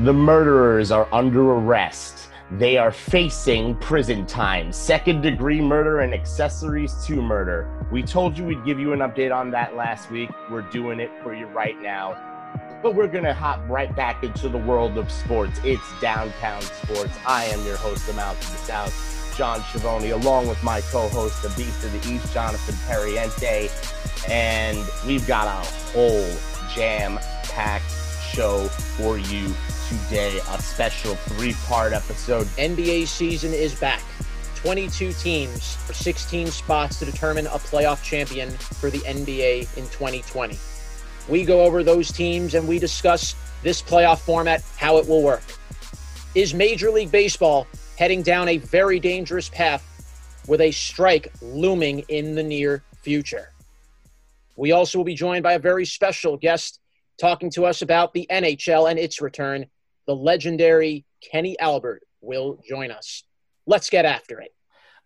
The murderers are under arrest. They are facing prison time, second degree murder, and accessories to murder. We told you we'd give you an update on that last week. We're doing it for you right now. But we're going to hop right back into the world of sports. It's downtown sports. I am your host, the Mouth of the South, John Schiavone, along with my co host, the Beast of the East, Jonathan Perriente. And we've got a whole jam packed show for you today, a special three part episode. NBA season is back. 22 teams for 16 spots to determine a playoff champion for the NBA in 2020. We go over those teams and we discuss this playoff format, how it will work. Is Major League Baseball heading down a very dangerous path with a strike looming in the near future? We also will be joined by a very special guest talking to us about the NHL and its return the legendary Kenny Albert will join us. Let's get after it.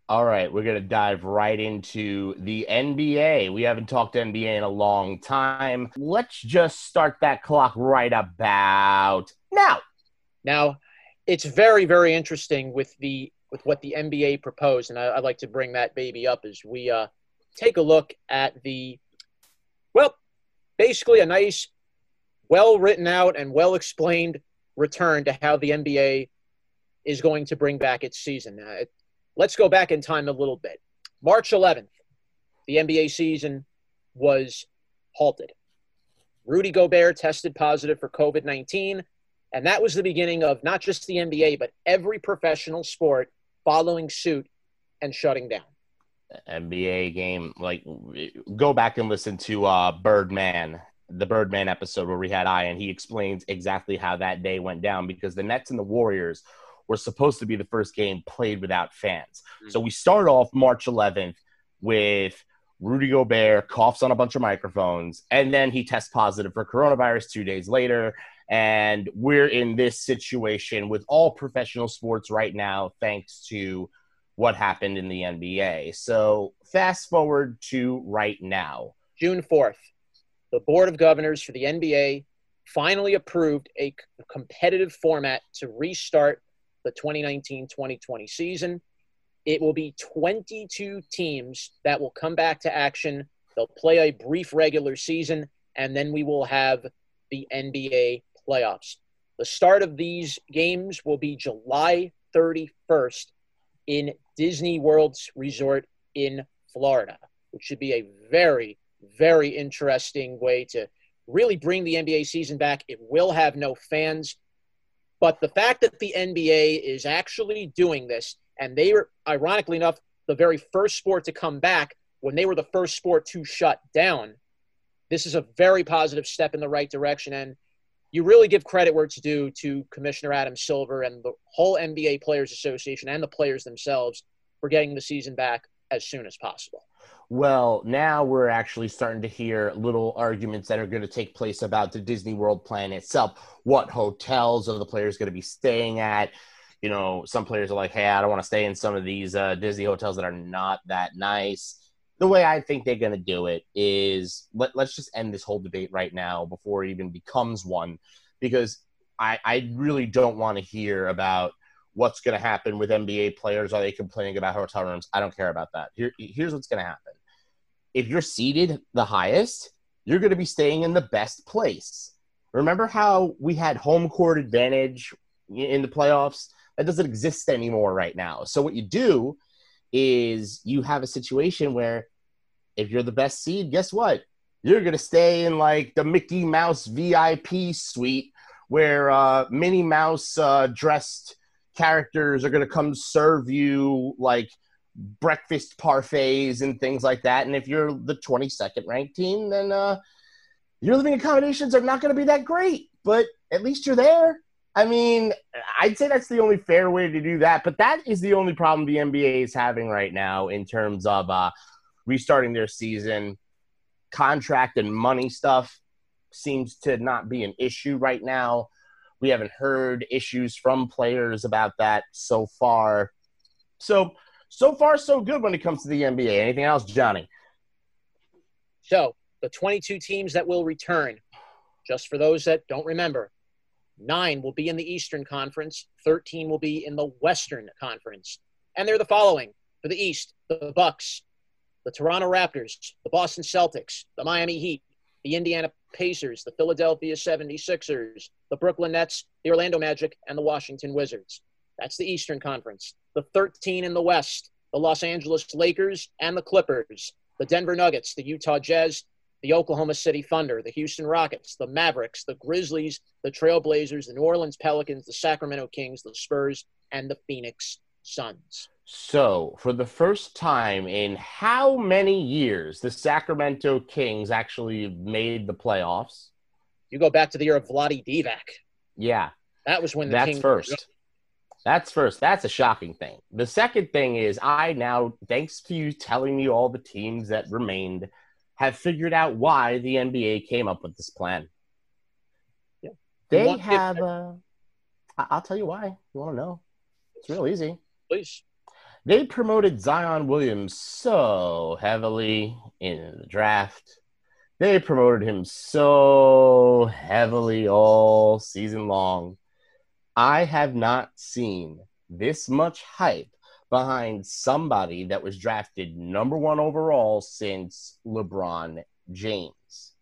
All right, we're going to dive right into the NBA. We haven't talked NBA in a long time. Let's just start that clock right about now. Now, it's very, very interesting with the with what the NBA proposed, and I, would like to bring that baby up as we uh, take a look at the well, basically a nice, well written out and well explained return to how the NBA is going to bring back its season. Uh, let's go back in time a little bit. March 11th, the NBA season was halted. Rudy Gobert tested positive for COVID 19, and that was the beginning of not just the NBA, but every professional sport following suit and shutting down. NBA game, like, go back and listen to uh, Birdman the Birdman episode where we had I, and he explains exactly how that day went down because the Nets and the Warriors were supposed to be the first game played without fans. Mm-hmm. So we start off March 11th with Rudy Gobert coughs on a bunch of microphones, and then he tests positive for coronavirus two days later. And we're in this situation with all professional sports right now, thanks to what happened in the NBA. So fast forward to right now. June 4th the Board of Governors for the NBA finally approved a competitive format to restart the 2019 2020 season. It will be 22 teams that will come back to action. They'll play a brief regular season, and then we will have the NBA playoffs. The start of these games will be July 31st in Disney World's resort in Florida, which should be a very very interesting way to really bring the NBA season back. It will have no fans. But the fact that the NBA is actually doing this, and they were, ironically enough, the very first sport to come back when they were the first sport to shut down, this is a very positive step in the right direction. And you really give credit where it's due to Commissioner Adam Silver and the whole NBA Players Association and the players themselves for getting the season back as soon as possible. Well, now we're actually starting to hear little arguments that are going to take place about the Disney World plan itself. What hotels are the players going to be staying at? You know, some players are like, hey, I don't want to stay in some of these uh, Disney hotels that are not that nice. The way I think they're going to do it is let, let's just end this whole debate right now before it even becomes one, because I, I really don't want to hear about what's going to happen with NBA players. Are they complaining about hotel rooms? I don't care about that. Here, here's what's going to happen if you're seated the highest, you're going to be staying in the best place. Remember how we had home court advantage in the playoffs? That doesn't exist anymore right now. So what you do is you have a situation where if you're the best seed, guess what? You're going to stay in like the Mickey Mouse VIP suite where uh, Minnie Mouse uh, dressed characters are going to come serve you like breakfast parfaits and things like that. And if you're the 22nd ranked team, then uh, your living accommodations are not going to be that great, but at least you're there. I mean, I'd say that's the only fair way to do that, but that is the only problem the NBA is having right now in terms of uh, restarting their season. Contract and money stuff seems to not be an issue right now. We haven't heard issues from players about that so far. So, so far so good when it comes to the NBA. Anything else, Johnny? So the 22 teams that will return, just for those that don't remember, Nine will be in the Eastern Conference. 13 will be in the Western Conference. And they're the following for the East the Bucks, the Toronto Raptors, the Boston Celtics, the Miami Heat, the Indiana Pacers, the Philadelphia 76ers, the Brooklyn Nets, the Orlando Magic, and the Washington Wizards. That's the Eastern Conference. The 13 in the West, the Los Angeles Lakers and the Clippers, the Denver Nuggets, the Utah Jazz, the Oklahoma City Thunder, the Houston Rockets, the Mavericks, the Grizzlies, the Trailblazers, the New Orleans Pelicans, the Sacramento Kings, the Spurs, and the Phoenix Suns. So, for the first time in how many years the Sacramento Kings actually made the playoffs? You go back to the year of Vlade Divac. Yeah. That was when the That's Kings first. That's first. That's a shocking thing. The second thing is, I now, thanks to you telling me all the teams that remained, have figured out why the NBA came up with this plan. Yeah. They have, uh, I'll tell you why. You want to know? It's real easy. Please. They promoted Zion Williams so heavily in the draft. They promoted him so heavily all season long. I have not seen this much hype behind somebody that was drafted number one overall since LeBron James.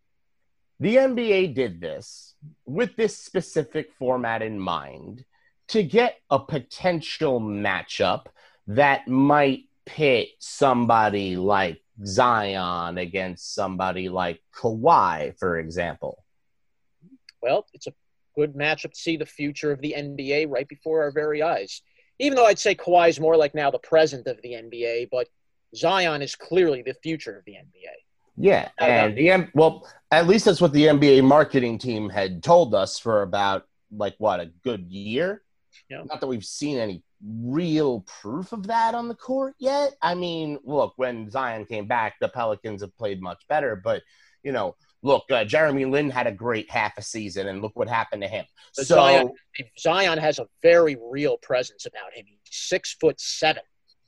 The NBA did this with this specific format in mind to get a potential matchup that might pit somebody like Zion against somebody like Kawhi, for example. Well, it's a good matchup to see the future of the NBA right before our very eyes. Even though I'd say Kawhi is more like now the present of the NBA, but Zion is clearly the future of the NBA. Yeah, and the M- well, at least that's what the NBA marketing team had told us for about like what a good year. Yeah. Not that we've seen any real proof of that on the court yet. I mean, look, when Zion came back, the Pelicans have played much better, but you know, look, uh, Jeremy Lin had a great half a season, and look what happened to him. But so Zion- Zion has a very real presence about him. He's six foot seven.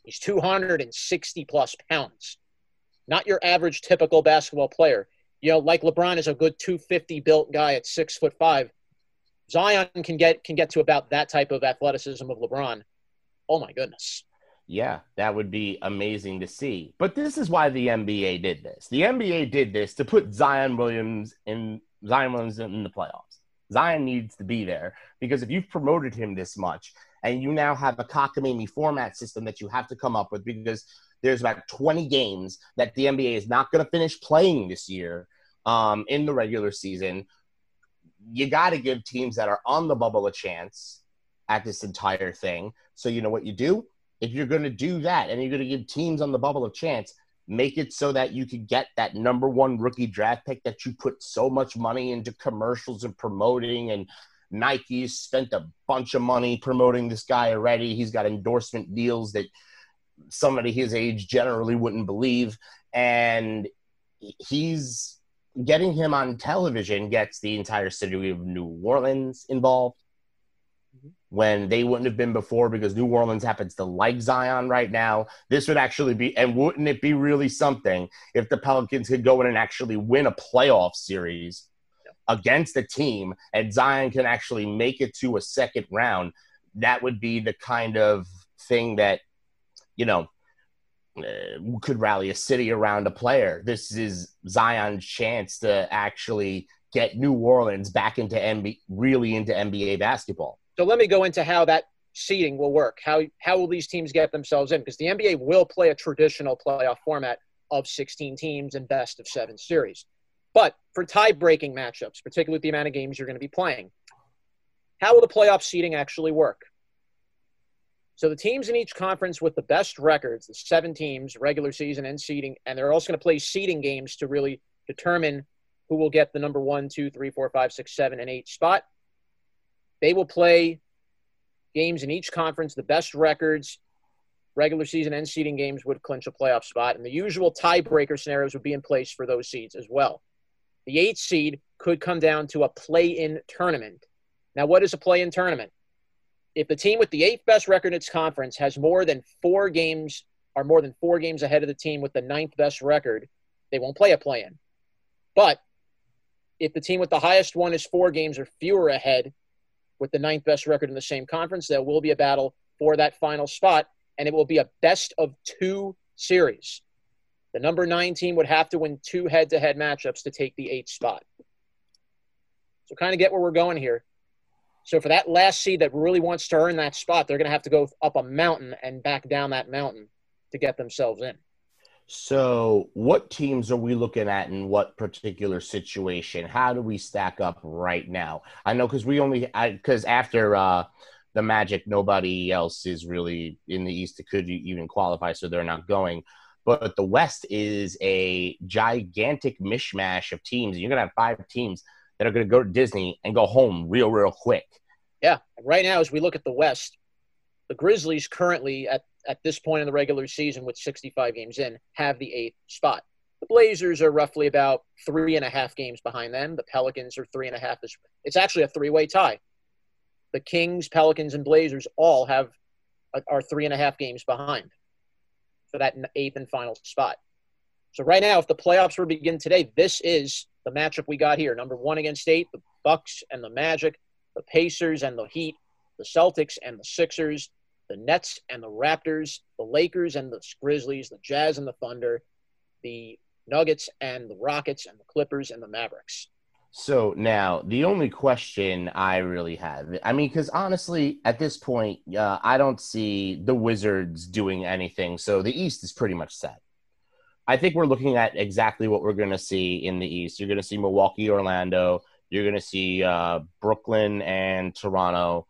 He's 260 plus pounds. Not your average typical basketball player. You know, like LeBron is a good 250 built guy at six foot five. Zion can get can get to about that type of athleticism of LeBron. Oh my goodness. Yeah, that would be amazing to see. But this is why the NBA did this. The NBA did this to put Zion Williams in Zion Williams in the playoffs. Zion needs to be there because if you've promoted him this much and you now have a cockamamie format system that you have to come up with because there's about 20 games that the NBA is not going to finish playing this year um, in the regular season, you got to give teams that are on the bubble a chance at this entire thing. So you know what you do? If you're going to do that and you're going to give teams on the bubble a chance, make it so that you could get that number one rookie draft pick that you put so much money into commercials and promoting and Nike's spent a bunch of money promoting this guy already. He's got endorsement deals that somebody his age generally wouldn't believe. And he's getting him on television gets the entire city of New Orleans involved when they wouldn't have been before because New Orleans happens to like Zion right now. This would actually be, and wouldn't it be really something if the Pelicans could go in and actually win a playoff series against a team and Zion can actually make it to a second round? That would be the kind of thing that, you know, uh, could rally a city around a player. This is Zion's chance to actually get New Orleans back into NBA, really into NBA basketball. So let me go into how that seeding will work. How how will these teams get themselves in? Because the NBA will play a traditional playoff format of 16 teams and best of seven series. But for tie-breaking matchups, particularly with the amount of games you're going to be playing, how will the playoff seeding actually work? So the teams in each conference with the best records, the seven teams, regular season and seeding, and they're also going to play seeding games to really determine who will get the number one, two, three, four, five, six, seven, and eight spot. They will play games in each conference. The best records, regular season and seeding games would clinch a playoff spot. And the usual tiebreaker scenarios would be in place for those seeds as well. The eighth seed could come down to a play in tournament. Now, what is a play in tournament? If the team with the eighth best record in its conference has more than four games, are more than four games ahead of the team with the ninth best record, they won't play a play in. But if the team with the highest one is four games or fewer ahead, with the ninth best record in the same conference. There will be a battle for that final spot, and it will be a best of two series. The number nine team would have to win two head to head matchups to take the eighth spot. So, kind of get where we're going here. So, for that last seed that really wants to earn that spot, they're going to have to go up a mountain and back down that mountain to get themselves in. So, what teams are we looking at in what particular situation? How do we stack up right now? I know because we only because after uh, the Magic, nobody else is really in the East that could even qualify, so they're not going. But the West is a gigantic mishmash of teams. You're gonna have five teams that are gonna go to Disney and go home real, real quick. Yeah, right now as we look at the West, the Grizzlies currently at at this point in the regular season with 65 games in have the eighth spot. The Blazers are roughly about three and a half games behind them. The Pelicans are three and a half. It's actually a three-way tie. The Kings, Pelicans, and Blazers all have uh, are three and a half games behind for that eighth and final spot. So right now, if the playoffs were to begin today, this is the matchup we got here: number one against eight, the Bucks and the Magic, the Pacers and the Heat, the Celtics and the Sixers, the Nets and the Raptors, the Lakers and the Grizzlies, the Jazz and the Thunder, the Nuggets and the Rockets, and the Clippers and the Mavericks. So now the only question I really have, I mean, because honestly, at this point, uh, I don't see the Wizards doing anything. So the East is pretty much set. I think we're looking at exactly what we're going to see in the East. You're going to see Milwaukee, Orlando. You're going to see uh, Brooklyn and Toronto.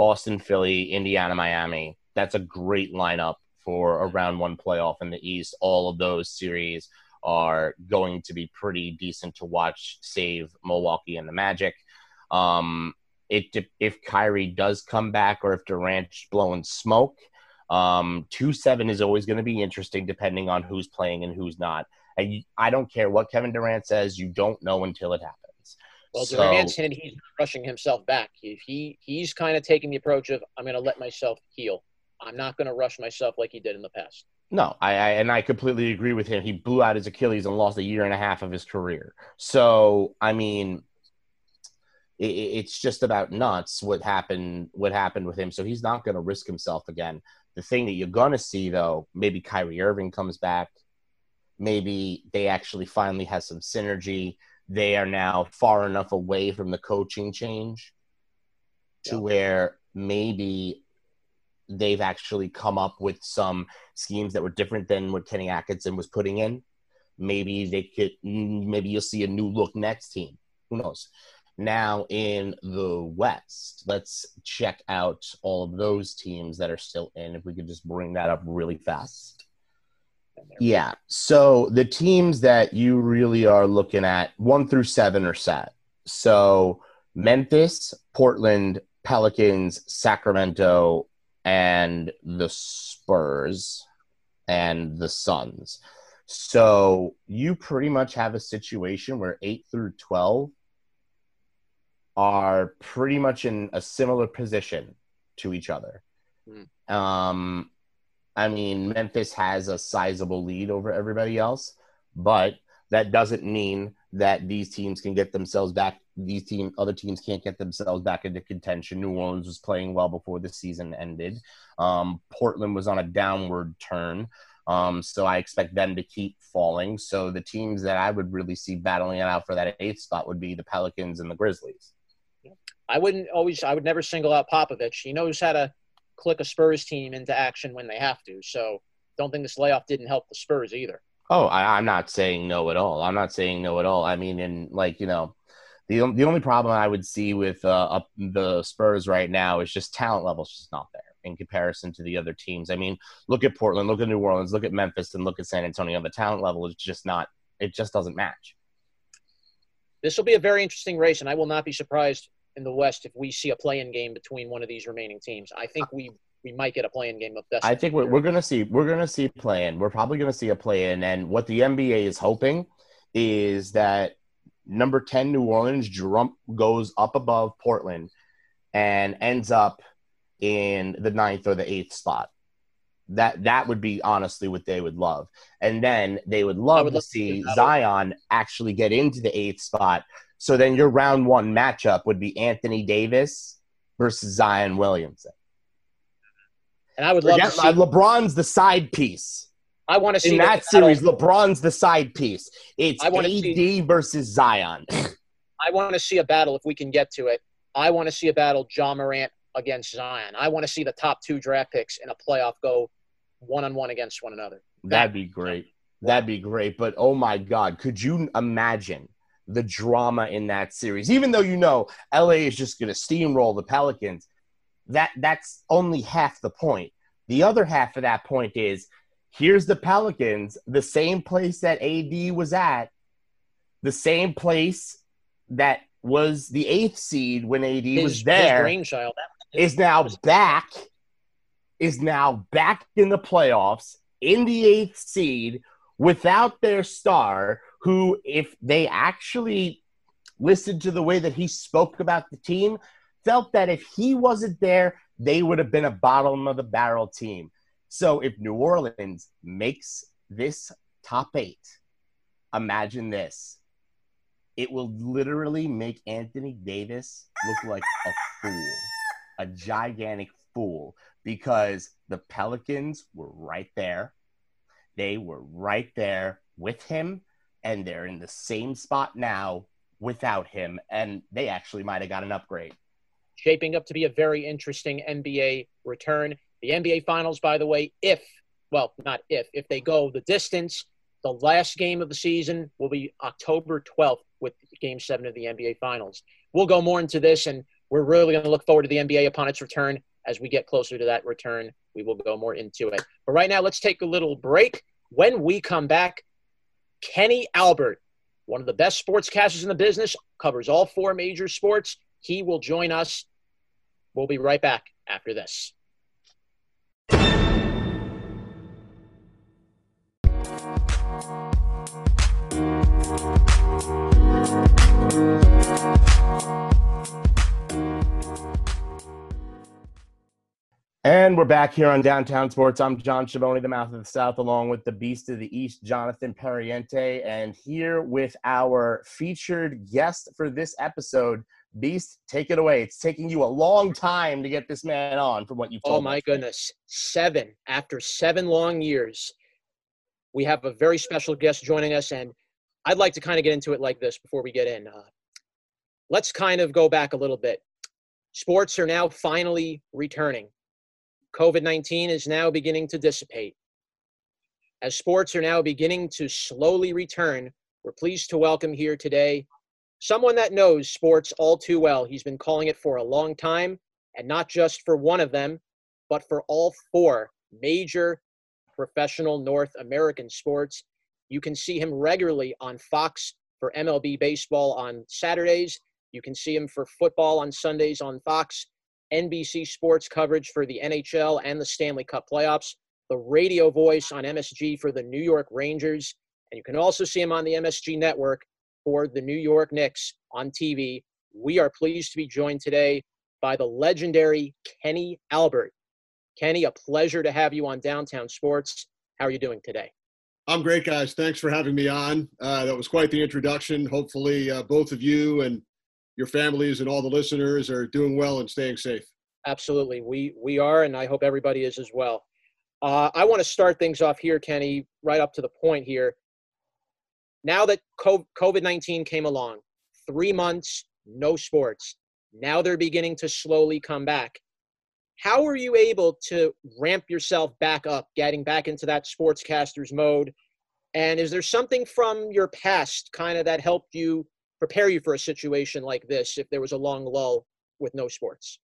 Boston, Philly, Indiana, Miami. That's a great lineup for a round one playoff in the East. All of those series are going to be pretty decent to watch, save Milwaukee and the Magic. Um, it if Kyrie does come back or if Durant's blowing smoke, um, two seven is always going to be interesting depending on who's playing and who's not. And I don't care what Kevin Durant says, you don't know until it happens. Well, so, Durant's hinted he's rushing himself back. He he's kind of taking the approach of I'm going to let myself heal. I'm not going to rush myself like he did in the past. No, I, I, and I completely agree with him. He blew out his Achilles and lost a year and a half of his career. So I mean, it, it's just about nuts what happened what happened with him. So he's not going to risk himself again. The thing that you're going to see though, maybe Kyrie Irving comes back. Maybe they actually finally have some synergy they are now far enough away from the coaching change to where maybe they've actually come up with some schemes that were different than what Kenny Atkinson was putting in. Maybe they could, maybe you'll see a new look Nets team. Who knows? Now in the West, let's check out all of those teams that are still in. If we could just bring that up really fast. Yeah. So the teams that you really are looking at, one through seven are set. So Memphis, Portland, Pelicans, Sacramento, and the Spurs and the Suns. So you pretty much have a situation where eight through 12 are pretty much in a similar position to each other. Mm. Um, I mean, Memphis has a sizable lead over everybody else, but that doesn't mean that these teams can get themselves back. These team, other teams can't get themselves back into contention. New Orleans was playing well before the season ended. Um, Portland was on a downward turn. Um, so I expect them to keep falling. So the teams that I would really see battling it out for that eighth spot would be the Pelicans and the Grizzlies. I wouldn't always, I would never single out Popovich. He knows how to click a Spurs team into action when they have to. So don't think this layoff didn't help the Spurs either. Oh, I, am not saying no at all. I'm not saying no at all. I mean, in like you know, the the only problem I would see with uh, the Spurs right now is just talent levels just not there in comparison to the other teams. I mean, look at Portland, look at New Orleans, look at Memphis, and look at San Antonio. The talent level is just not. It just doesn't match. This will be a very interesting race, and I will not be surprised in the West if we see a play-in game between one of these remaining teams. I think we we might get a play-in game of best. I think we're, we're gonna see we're gonna see play-in. We're probably gonna see a play-in, and what the NBA is hoping is that number ten New Orleans jump goes up above Portland and ends up in the ninth or the eighth spot. That that would be honestly what they would love, and then they would love would to see Zion actually get into the eighth spot so then your round one matchup would be Anthony Davis versus Zion Williamson. And I would love Forget, to see. LeBron's the side piece. I want to see In that series, LeBron's the side piece. It's I AD see- versus Zion. I want to see a battle if we can get to it. I want to see a battle Ja Morant against Zion. I want to see the top two draft picks in a playoff go one on one against one another. That'd be great. That'd be great. But oh my God, could you imagine the drama in that series? Even though you know LA is just going to steamroll the Pelicans, that that's only half the point. The other half of that point is here's the Pelicans, the same place that AD was at, the same place that was the eighth seed when AD His, was there brainchild. is now back is now back in the playoffs in the eighth seed without their star who if they actually listened to the way that he spoke about the team felt that if he wasn't there they would have been a bottom of the barrel team. So if new orleans makes this top eight imagine this. It will literally make anthony davis look like a fool a gigantic fool because the Pelicans were right there. They were right there with him, and they're in the same spot now without him. And they actually might have got an upgrade. shaping up to be a very interesting NBA return. The NBA Finals, by the way, if, well, not if, if they go the distance, the last game of the season will be October 12th with game seven of the NBA Finals. We'll go more into this, and we're really going to look forward to the NBA upon its return. As we get closer to that return, we will go more into it. But right now, let's take a little break. When we come back, Kenny Albert, one of the best sportscasters in the business, covers all four major sports. He will join us We'll be right back after this. And we're back here on Downtown Sports. I'm John Schiavone, the mouth of the South, along with the beast of the East, Jonathan Perriente. And here with our featured guest for this episode, Beast, take it away. It's taking you a long time to get this man on from what you've told me. Oh my me. goodness. Seven. After seven long years, we have a very special guest joining us. And I'd like to kind of get into it like this before we get in. Uh, let's kind of go back a little bit. Sports are now finally returning. COVID 19 is now beginning to dissipate. As sports are now beginning to slowly return, we're pleased to welcome here today someone that knows sports all too well. He's been calling it for a long time, and not just for one of them, but for all four major professional North American sports. You can see him regularly on Fox for MLB baseball on Saturdays. You can see him for football on Sundays on Fox. NBC sports coverage for the NHL and the Stanley Cup playoffs, the radio voice on MSG for the New York Rangers, and you can also see him on the MSG network for the New York Knicks on TV. We are pleased to be joined today by the legendary Kenny Albert. Kenny, a pleasure to have you on Downtown Sports. How are you doing today? I'm great, guys. Thanks for having me on. Uh, that was quite the introduction. Hopefully, uh, both of you and your families and all the listeners are doing well and staying safe. Absolutely, we we are, and I hope everybody is as well. Uh, I want to start things off here, Kenny, right up to the point here. Now that COVID nineteen came along, three months, no sports. Now they're beginning to slowly come back. How are you able to ramp yourself back up, getting back into that sportscaster's mode? And is there something from your past kind of that helped you prepare you for a situation like this if there was a long lull with no sports?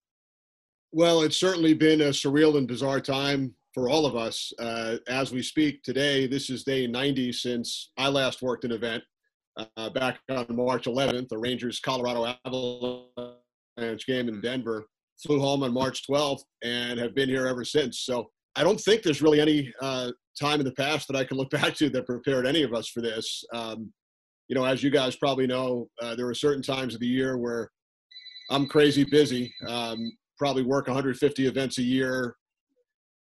Well, it's certainly been a surreal and bizarre time for all of us. Uh, as we speak today, this is day 90 since I last worked an event uh, back on March 11th, the Rangers Colorado Avalanche game in Denver. Flew home on March 12th and have been here ever since. So I don't think there's really any uh, time in the past that I can look back to that prepared any of us for this. Um, you know, as you guys probably know, uh, there are certain times of the year where I'm crazy busy. Um, probably work 150 events a year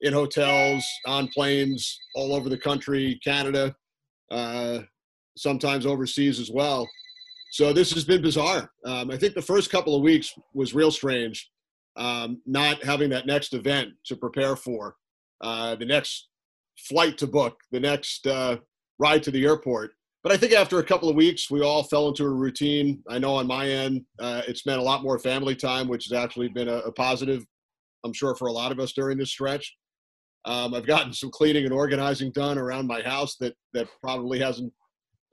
in hotels, on planes, all over the country, Canada, uh, sometimes overseas as well. So this has been bizarre. Um, I think the first couple of weeks was real strange. um, not having that next event to prepare for, uh, the next flight to book, the next uh, ride to the airport. But I think after a couple of weeks, we all fell into a routine. I know on my end, uh, it's meant a lot more family time, which has actually been a, a positive, I'm sure, for a lot of us during this stretch. Um, I've gotten some cleaning and organizing done around my house that that probably hasn't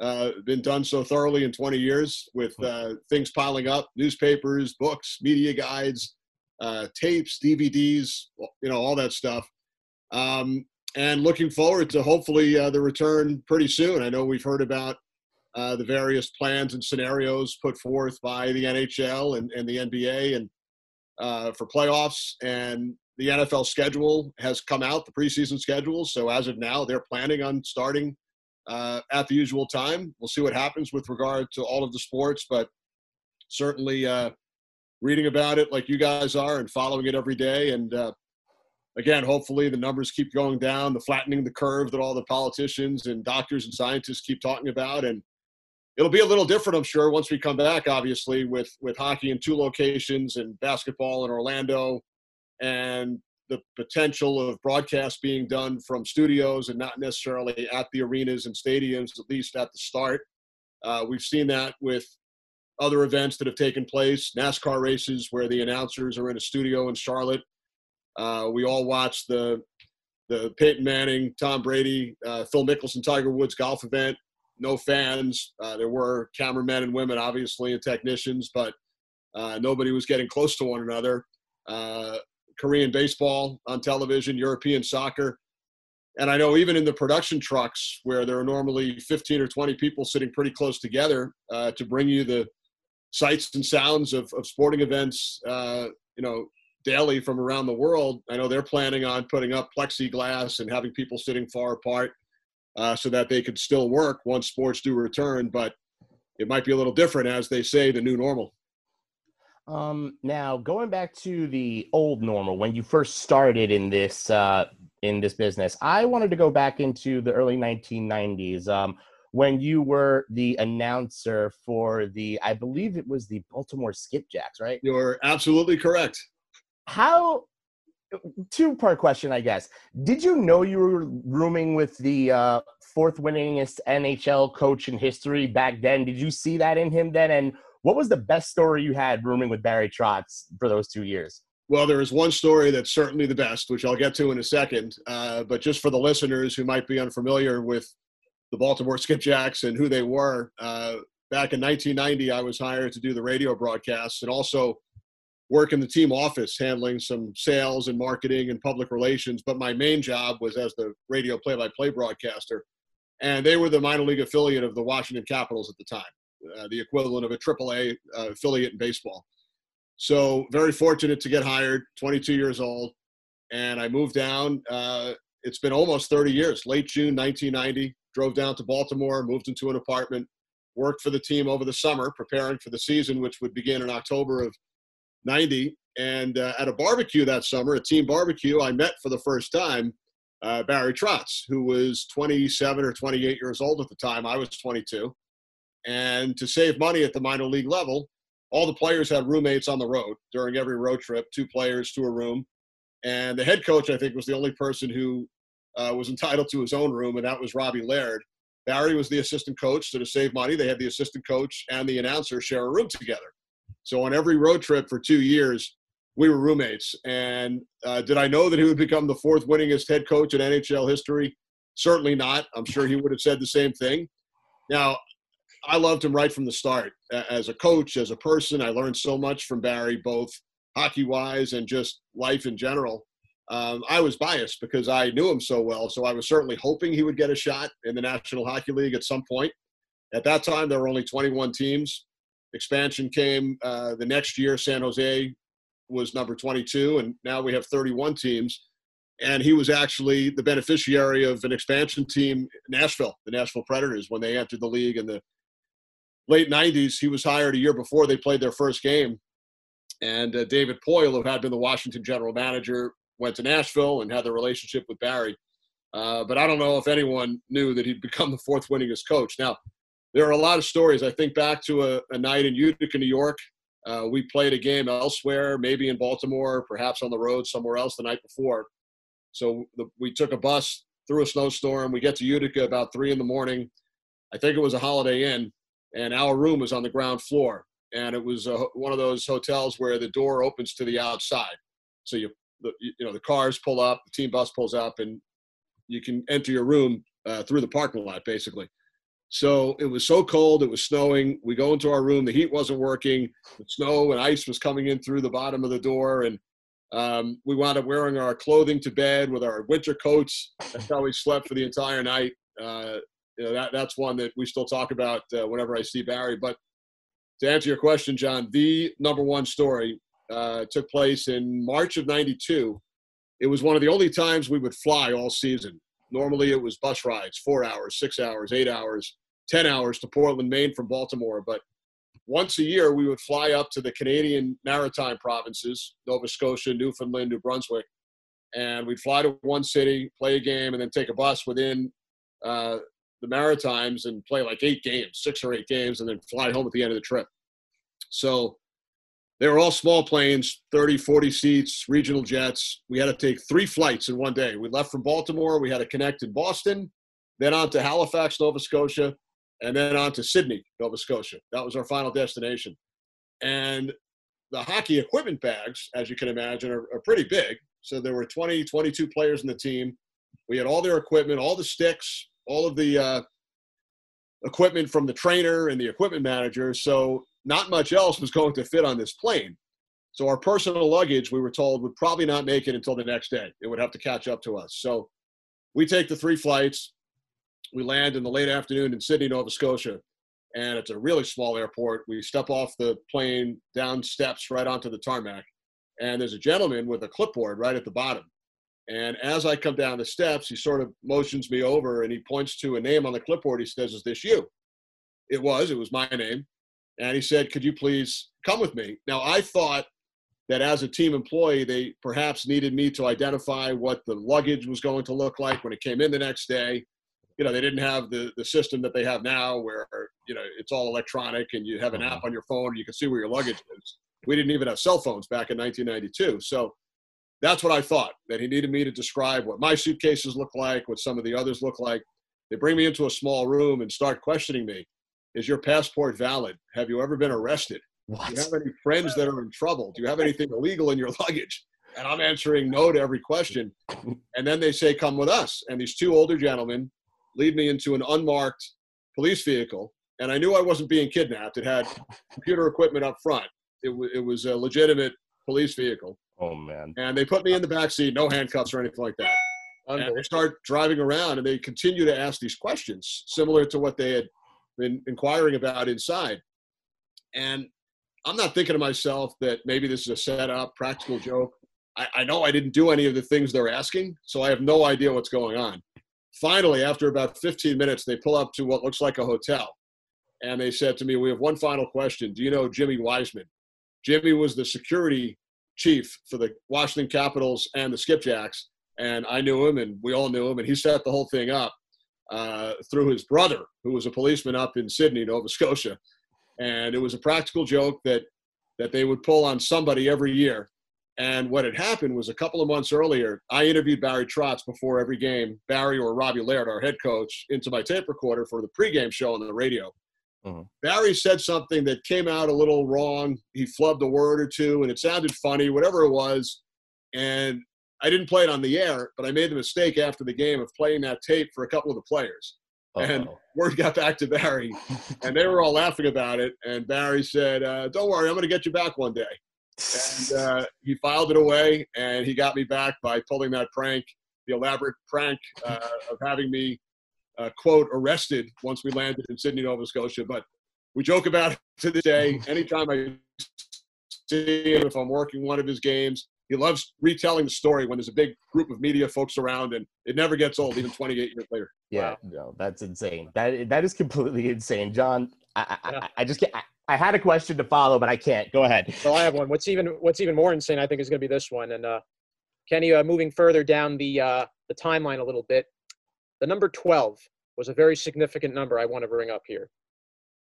uh, been done so thoroughly in 20 years, with uh, things piling up, newspapers, books, media guides, uh, tapes, DVDs, you know, all that stuff. Um, and looking forward to hopefully uh, the return pretty soon. I know we've heard about uh, the various plans and scenarios put forth by the NHL and, and the NBA and uh, for playoffs. And the NFL schedule has come out, the preseason schedule. So as of now, they're planning on starting uh, at the usual time. We'll see what happens with regard to all of the sports, but certainly uh, reading about it like you guys are and following it every day and uh, again, hopefully the numbers keep going down, the flattening the curve that all the politicians and doctors and scientists keep talking about. And it'll be a little different, I'm sure, once we come back, obviously, with, with hockey in two locations and basketball in Orlando and the potential of broadcast being done from studios and not necessarily at the arenas and stadiums, at least at the start. Uh, we've seen that with other events that have taken place, NASCAR races where the announcers are in a studio in Charlotte uh, we all watched the the Peyton Manning, Tom Brady, uh, Phil Mickelson, Tiger Woods golf event. No fans. Uh, there were cameramen and women, obviously, and technicians, but uh, nobody was getting close to one another. Uh, Korean baseball on television, European soccer. And I know even in the production trucks, where there are normally 15 or 20 people sitting pretty close together uh, to bring you the sights and sounds of, of sporting events, you know, daily from around the world. I know they're planning on putting up plexiglass and having people sitting far apart uh, so that they could still work once sports do return. But it might be a little different, as they say, the new normal. Um, now, going back to the old normal, when you first started in this uh, in this business, I wanted to go back into the early 1990s. Um, when you were the announcer for the, I believe it was the Baltimore Skipjacks, right? You're absolutely correct how two part question, I guess. Did you know you were rooming with the uh, fourth winningest NHL coach in history back then? Did you see that in him then? And what was the best story you had rooming with Barry Trotz for those two years? Well, there is one story that's certainly the best, which I'll get to in a second. Uh, but just for the listeners who might be unfamiliar with the Baltimore Skipjacks and who they were, uh, back in 1990, I was hired to do the radio broadcasts and also work in the team office handling some sales and marketing and public relations. But my main job was as the radio play by play broadcaster. And they were the minor league affiliate of the Washington Capitals at the time, uh, the equivalent of a AAA uh, affiliate in baseball. So, very fortunate to get hired, 22 years old. And I moved down. Uh, it's been almost 30 years, late June 1990. Drove down to Baltimore, moved into an apartment, worked for the team over the summer, preparing for the season, which would begin in October of 90. And uh, at a barbecue that summer, a team barbecue, I met for the first time uh, Barry Trotz, who was 27 or 28 years old at the time. I was 22. And to save money at the minor league level, all the players had roommates on the road during every road trip, two players to a room. And the head coach, I think, was the only person who uh, was entitled to his own room, and that was Robbie Laird. Barry was the assistant coach, so to save money, they had the assistant coach and the announcer share a room together. So on every road trip for two years, we were roommates. And uh, did I know that he would become the fourth winningest head coach in NHL history? Certainly not. I'm sure he would have said the same thing. Now, I loved him right from the start. As a coach, as a person, I learned so much from Barry, both hockey wise and just life in general. Um, I was biased because I knew him so well. So I was certainly hoping he would get a shot in the National Hockey League at some point. At that time, there were only 21 teams. Expansion came uh, the next year. San Jose was number 22, and now we have 31 teams. And he was actually the beneficiary of an expansion team, Nashville, the Nashville Predators, when they entered the league in the late 90s. He was hired a year before they played their first game. And uh, David Poile, who had been the Washington general manager, went to Nashville and had the relationship with Barry. Uh, but I don't know if anyone knew that he'd become the fourth winningest coach. Now, there are a lot of stories. I think back to a, a night in Utica, New York. Uh, we played a game elsewhere, maybe in Baltimore, perhaps on the road somewhere else the night before. So the, we took a bus through a snowstorm. We get to Utica about three in the morning. I think it was a Holiday Inn, and our room was on the ground floor. And it was a, one of those hotels where the door opens to the outside. So you, the, you know, the cars pull up, the team bus pulls up, and you can enter your room uh, through the parking lot, basically. So it was so cold, it was snowing. We go into our room, the heat wasn't working, the snow and ice was coming in through the bottom of the door, and um, we wound up wearing our clothing to bed with our winter coats. That's how we slept for the entire night. Uh, you know, that, that's one that we still talk about uh, whenever I see Barry. But to answer your question, John, the number one story uh, took place in March of 92. It was one of the only times we would fly all season. Normally it was bus rides, four hours, six hours, eight hours, 10 hours to Portland, Maine from Baltimore. But once a year, we would fly up to the Canadian maritime provinces, Nova Scotia, Newfoundland, New Brunswick, and we'd fly to one city, play a game, and then take a bus within uh, the Maritimes and play like eight games, six or eight games, and then fly home at the end of the trip. So they were all small planes, 30, 40 seats, regional jets. We had to take three flights in one day. We left from Baltimore. We had to connect in Boston, then on to Halifax, Nova Scotia, and then on to Sydney, Nova Scotia. That was our final destination. And the hockey equipment bags, as you can imagine, are, are pretty big. So there were 20, 22 players in the team. We had all their equipment, all the sticks, all of the uh, equipment from the trainer and the equipment manager. So not much else was going to fit on this plane. So our personal luggage, we were told, would probably not make it until the next day. It would have to catch up to us. So we take the three flights. We land in the late afternoon in Sydney, Nova Scotia, and it's a really small airport. We step off the plane, down steps right onto the tarmac, and there's a gentleman with a clipboard right at the bottom. And as I come down the steps, he sort of motions me over and he points to a name on the clipboard. He says, Is this you? It was, it was my name and he said, "Could you please come with me?" Now I thought that as a team employee, they perhaps needed me to identify what the luggage was going to look like when it came in the next day. You know, they didn't have the the system that they have now, where you know it's all electronic and you have an app mm-hmm. on your phone and you can see where your luggage is. We didn't even have cell phones back in 1992, so that's what I thought that he needed me to describe what my suitcases look like, what some of the others look like. They bring me into a small room and start questioning me. Is your passport valid? Have you ever been arrested? What? Do you have any friends that are in trouble? Do you have anything illegal in your luggage? And I'm answering no to every question. And then they say, come with us. And these two older gentlemen lead me into an unmarked police vehicle. And I knew I wasn't being kidnapped. It had computer equipment up front. It, w- it was a legitimate police vehicle. Oh, man. And they put me in the back seat, no handcuffs or anything like that. And they start driving around and they continue to ask these questions similar to what they had inquiring about inside. And I'm not thinking to myself that maybe this is a setup, practical joke. I, I know I didn't do any of the things they're asking, so I have no idea what's going on. Finally, after about 15 minutes, they pull up to what looks like a hotel. And they said to me, We have one final question. Do you know Jimmy Wiseman? Jimmy was the security chief for the Washington Capitals and the Skipjacks. And I knew him, and we all knew him, and he set the whole thing up uh, through his brother, who was a policeman up in Sydney, Nova Scotia. And it was a practical joke that that they would pull on somebody every year. And what had happened was a couple of months earlier, I interviewed Barry Trotz before every game, Barry or Robbie Laird, our head coach, into my tape recorder for the pregame show on the radio. Uh-huh. Barry said something that came out a little wrong. He flubbed a word or two, and it sounded funny, whatever it was. And I didn't play it on the air, but I made the mistake after the game of playing that tape for a couple of the players. Uh-oh. And word got back to Barry, and they were all laughing about it. And Barry said, uh, "Don't worry, I'm going to get you back one day." And uh, he filed it away, and he got me back by pulling that prank, the elaborate prank uh, of having me uh, quote arrested once we landed in Sydney, Nova Scotia. But we joke about it to this day. Anytime I see him, if I'm working one of his games, he loves retelling the story when there's a big group of media folks around, and it never gets old, even 28 years later. Yeah, wow. no, that's insane. That that is completely insane, John. I I, I, I just can't. I, I, had a question to follow, but I can't. Go ahead. Well, I have one. What's even what's even more insane, I think, is going to be this one. And uh, Kenny, uh, moving further down the uh, the timeline a little bit, the number 12 was a very significant number. I want to bring up here.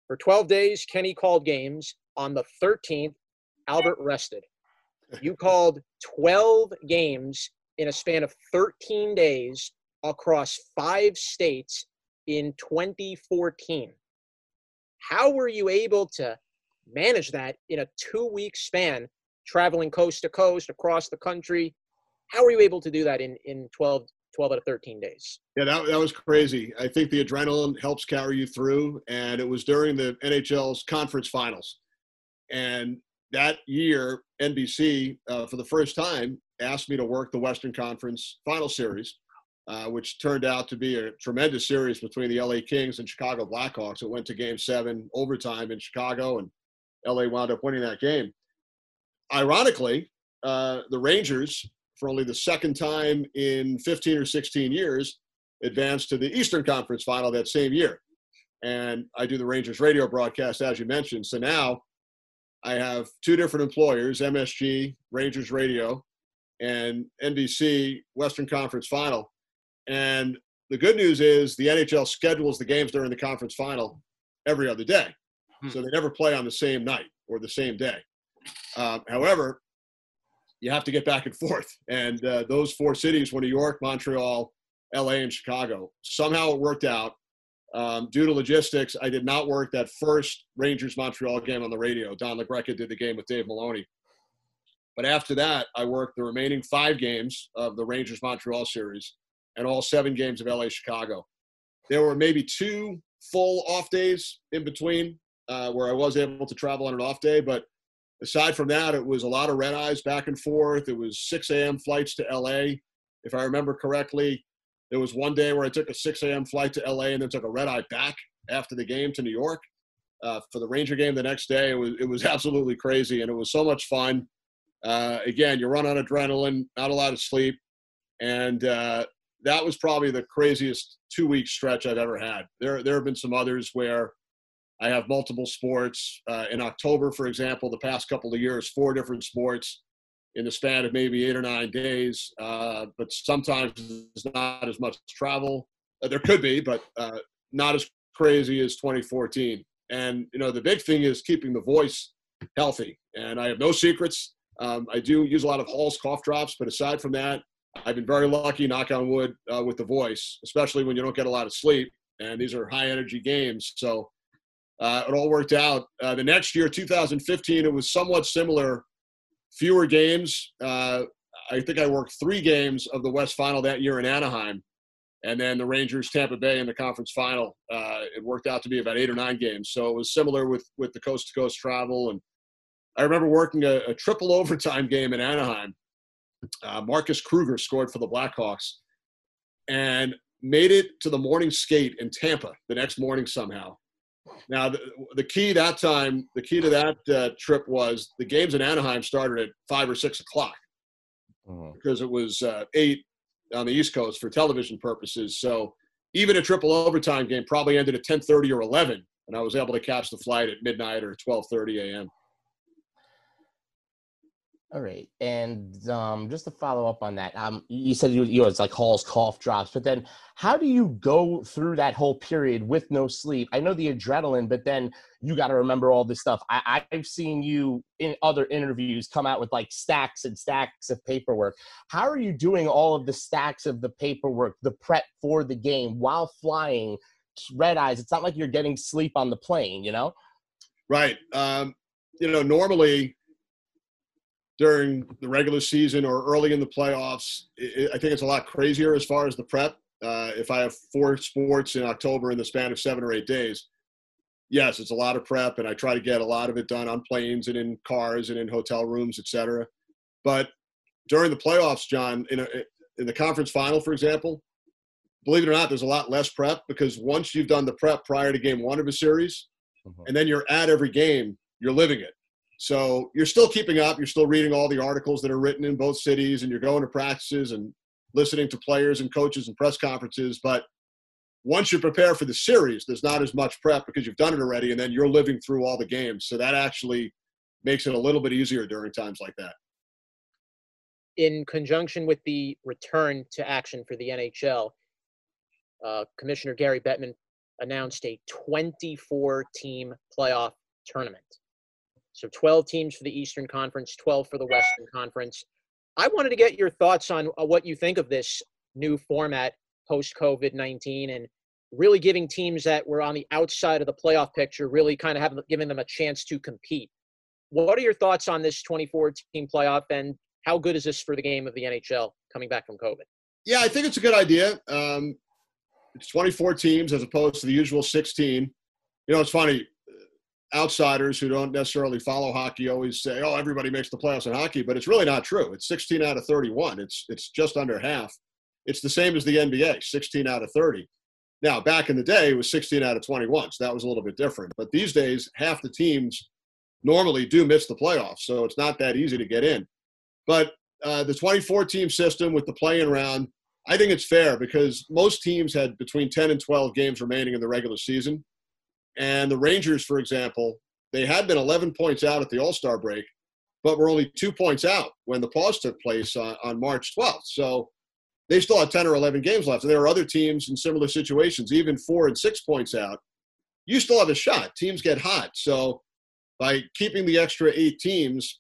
For 12 days, Kenny called games on the 13th, Albert rested. You called 12 games in a span of 13 days across five states in 2014. How were you able to manage that in a two week span, traveling coast to coast across the country? How were you able to do that in, in 12, 12 out of 13 days? Yeah, that, that was crazy. I think the adrenaline helps carry you through, and it was during the NHL's conference finals. And that year, NBC, uh, for the first time, asked me to work the Western Conference Final Series, uh, which turned out to be a tremendous series between the LA Kings and Chicago Blackhawks. It went to Game Seven, overtime in Chicago, and LA wound up winning that game. Ironically, uh, the Rangers, for only the second time in 15 or 16 years, advanced to the Eastern Conference Final that same year. And I do the Rangers radio broadcast, as you mentioned. So now I have two different employers MSG, Rangers Radio, and NBC Western Conference Final. And the good news is the NHL schedules the games during the conference final every other day. Hmm. So they never play on the same night or the same day. Um, however, you have to get back and forth. And uh, those four cities were New York, Montreal, LA, and Chicago. Somehow it worked out. Um, due to logistics, I did not work that first Rangers Montreal game on the radio. Don LaGreca did the game with Dave Maloney. But after that, I worked the remaining five games of the Rangers Montreal series and all seven games of LA Chicago. There were maybe two full off days in between uh, where I was able to travel on an off day. But aside from that, it was a lot of red eyes back and forth. It was 6 a.m. flights to LA. If I remember correctly, there was one day where I took a 6 a.m. flight to LA and then took a red eye back after the game to New York uh, for the Ranger game the next day. It was, it was absolutely crazy and it was so much fun. Uh, again, you run on adrenaline, not a lot of sleep. And uh, that was probably the craziest two week stretch I've ever had. There, there have been some others where I have multiple sports. Uh, in October, for example, the past couple of years, four different sports in the span of maybe eight or nine days. Uh, but sometimes it's not as much travel. Uh, there could be, but uh, not as crazy as 2014. And you know, the big thing is keeping the voice healthy. And I have no secrets. Um, I do use a lot of Hall's cough drops, but aside from that, I've been very lucky, knock on wood, uh, with the voice, especially when you don't get a lot of sleep. And these are high energy games. So uh, it all worked out. Uh, the next year, 2015, it was somewhat similar, fewer games. Uh, I think I worked three games of the West Final that year in Anaheim. And then the Rangers, Tampa Bay in the conference final. Uh, it worked out to be about eight or nine games. So it was similar with, with the coast to coast travel. And I remember working a, a triple overtime game in Anaheim uh, Marcus Kruger scored for the Blackhawks and made it to the morning skate in Tampa the next morning somehow. Now, the, the key that time, the key to that uh, trip was the games in Anaheim started at five or six o'clock uh-huh. because it was uh, eight on the East Coast for television purposes. So even a triple overtime game probably ended at 10:30 or 11, and I was able to catch the flight at midnight or 12:30 a.m. All right, and um, just to follow up on that, um, you said you, you know it's like Hall's cough drops, but then how do you go through that whole period with no sleep? I know the adrenaline, but then you got to remember all this stuff. I, I've seen you in other interviews come out with like stacks and stacks of paperwork. How are you doing all of the stacks of the paperwork, the prep for the game while flying red eyes? It's not like you're getting sleep on the plane, you know? Right. Um, you know, normally during the regular season or early in the playoffs. It, I think it's a lot crazier as far as the prep. Uh, if I have four sports in October in the span of seven or eight days, yes, it's a lot of prep, and I try to get a lot of it done on planes and in cars and in hotel rooms, etc. But during the playoffs, John, in, a, in the conference final, for example, believe it or not, there's a lot less prep because once you've done the prep prior to game one of a series, mm-hmm. and then you're at every game, you're living it. So you're still keeping up. You're still reading all the articles that are written in both cities, and you're going to practices and listening to players and coaches and press conferences. But once you prepare for the series, there's not as much prep because you've done it already, and then you're living through all the games. So that actually makes it a little bit easier during times like that. In conjunction with the return to action for the NHL, uh, Commissioner Gary Bettman announced a 24 team playoff tournament So 12 teams for the Eastern Conference, 12 for the Western Conference. I wanted to get your thoughts on uh, what you think of this new format post COVID 19 and really giving teams that were on the outside of the playoff picture really kind of having giving them a chance to compete. What are your thoughts on this 24 team playoff and how good is this for the game of the NHL coming back from COVID? Yeah, I think it's a good idea. Um, it's 24 teams as opposed to the usual 16. You know, it's funny. Outsiders who don't necessarily follow hockey always say, "Oh, everybody makes the playoffs in hockey," but it's really not true. It's 16 out of 31. It's it's just under half. It's the same as the NBA, 16 out of 30. Now, back in the day, it was 16 out of 21, so that was a little bit different. But these days, half the teams normally do miss the playoffs, so it's not that easy to get in. But uh, the 24 team system with the play-in round, I think it's fair because most teams had between 10 and 12 games remaining in the regular season. And the Rangers, for example, they had been 11 points out at the All Star break, but were only two points out when the pause took place on, on March 12th. So they still had 10 or 11 games left. And there are other teams in similar situations, even four and six points out. You still have a shot. Teams get hot. So by keeping the extra eight teams,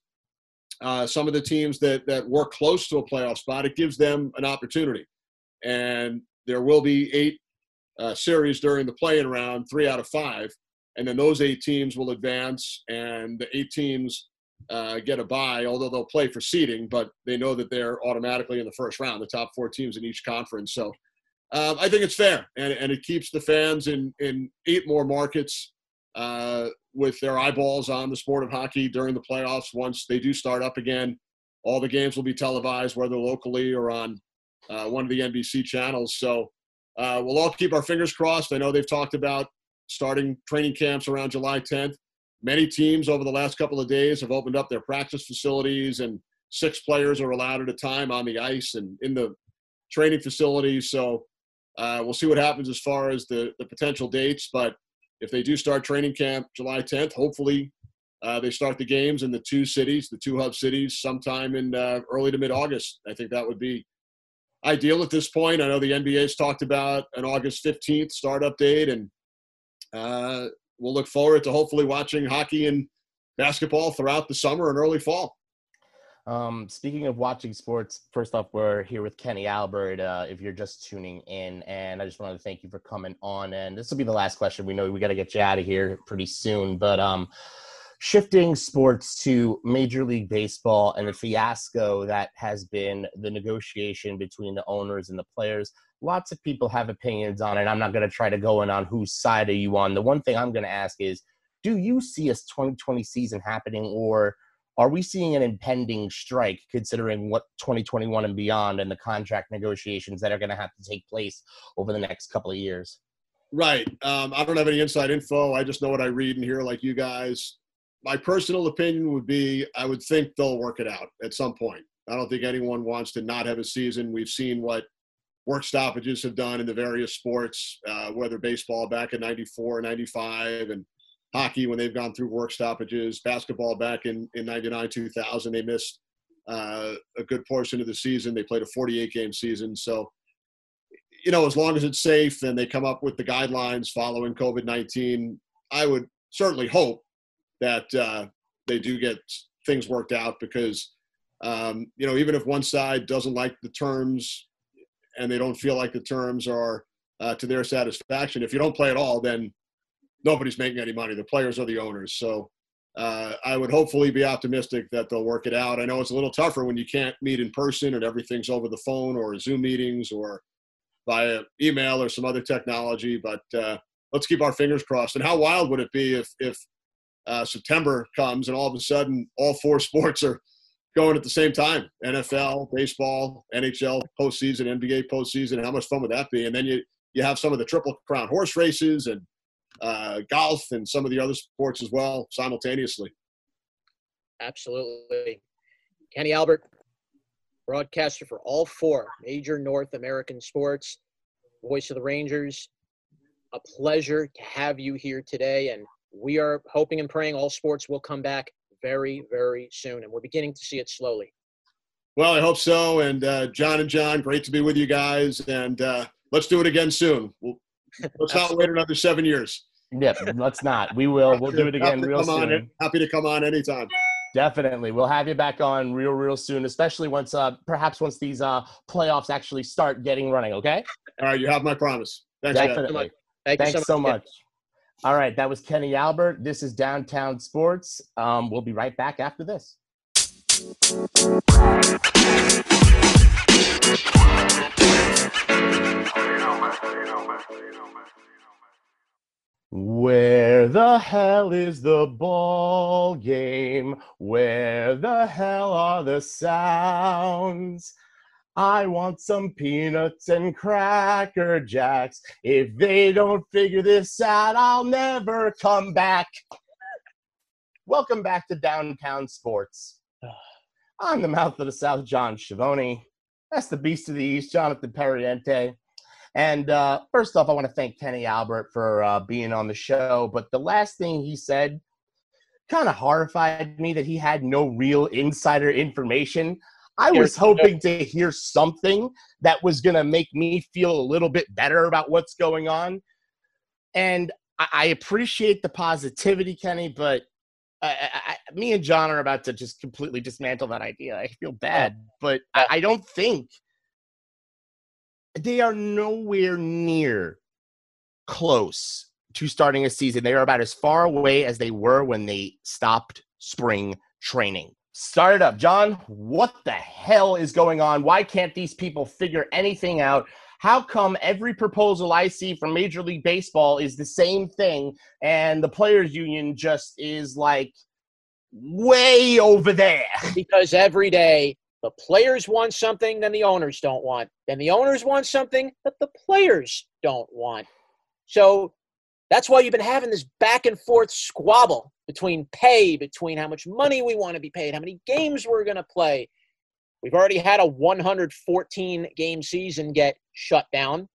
uh, some of the teams that, that work close to a playoff spot, it gives them an opportunity. And there will be eight uh, series during the play-in round, three out of five. And then those eight teams will advance, and the eight teams uh, get a bye, although they'll play for seeding, but they know that they're automatically in the first round, the top four teams in each conference. So um, I think it's fair, and, and it keeps the fans in, in eight more markets uh, with their eyeballs on the sport of hockey during the playoffs. Once they do start up again, all the games will be televised, whether locally or on uh, one of the NBC channels. So uh, we'll all keep our fingers crossed. I know they've talked about starting training camps around July 10th many teams over the last couple of days have opened up their practice facilities and six players are allowed at a time on the ice and in the training facilities. So uh, we'll see what happens as far as the, the potential dates but if they do start training camp july 10th hopefully uh, they start the games in the two cities the two hub cities sometime in uh, early to mid-august. I think that would be ideal at this point i know the nba's talked about an august 15th startup date and uh, we'll look forward to hopefully watching hockey and basketball throughout the summer and early fall. Um, speaking of watching sports, first off, we're here with Kenny Albert. Uh, if you're just tuning in, and I just wanted to thank you for coming on. And this will be the last question. We know we got to get you out of here pretty soon, but um, shifting sports to Major League Baseball and the fiasco that has been the negotiation between the owners and the players lots of people have opinions on it. I'm not going to try to go in on whose side are you on. The one thing I'm going to ask is, do you see a 2020 season happening, or are we seeing an impending strike considering what 2021 and beyond and the contract negotiations that are going to have to take place over the next couple of years? Right. Um, I don't have any inside info. I just know what I read and hear, like you guys. My personal opinion would be I would think they'll work it out at some point. I don't think anyone wants to not have a season. We've seen what work stoppages have done in the various sports, uh, whether baseball back in 94, 95, and hockey when they've gone through work stoppages, basketball back in, in 99, 2000, they missed uh, a good portion of the season. They played a 48 game season. So, you know, as long as it's safe and they come up with the guidelines following COVID 19, I would certainly hope that uh, they do get things worked out because, um, you know, even if one side doesn't like the terms and they don't feel like the terms are uh, to their satisfaction. If you don't play at all, then nobody's making any money. The players are the owners. So uh, I would hopefully be optimistic that they'll work it out. I know it's a little tougher when you can't meet in person and everything's over the phone or Zoom meetings or via email or some other technology, but uh, let's keep our fingers crossed. And how wild would it be if, if uh, September comes and all of a sudden all four sports are going at the same time NFL, baseball, NHL postseason, NBA postseason. How much fun would that be? And then you, you have some of the Triple Crown horse races and uh, golf and some of the other sports as well simultaneously. Absolutely. Kenny Albert, broadcaster for all four major North American sports, voice of the Rangers. A pleasure to have you here today. And we are hoping and praying all sports will come back very, very soon, and we're beginning to see it slowly. Well, I hope so. And uh, John and John, great to be with you guys, and uh, let's do it again soon. We'll, let's not wait another seven years. Yep, let's not. We will. We'll do it again Happy to real come on soon. Happy to come on anytime. Definitely, we'll have you back on real, real soon. Especially once, uh, perhaps once these uh playoffs actually start getting running. Okay. All right, you have my promise. Thanks. Definitely. Thank you Thanks so much. All right, that was Kenny Albert. This is Downtown Sports. Um, we'll be right back after this. Where the hell is the ball game? Where the hell are the sounds? I want some peanuts and cracker jacks. If they don't figure this out, I'll never come back. Welcome back to Downtown Sports. I'm the mouth of the South, John Schiavone. That's the beast of the East, Jonathan Pariente. And uh, first off, I want to thank Kenny Albert for uh, being on the show. But the last thing he said kind of horrified me that he had no real insider information. I was hoping to hear something that was going to make me feel a little bit better about what's going on. And I, appreciate the positivity, Kenny, but I, I, me and John are about to just completely dismantle that idea. I feel bad, but I, I don't think they are nowhere near close to starting a season. They are about as far away as they were when they stopped spring training. Start it up, John. What the hell is going on? Why can't these people figure anything out? How come every proposal I see from Major League Baseball is the same thing and the players union just is like way over there? because every day the players want something then the owners don't want then the owners want something that the players don't want so that's why you've been having this back and forth squabble between pay between how much money we want to be paid how many games we're going to play. We've already had a 114 game season get shut down.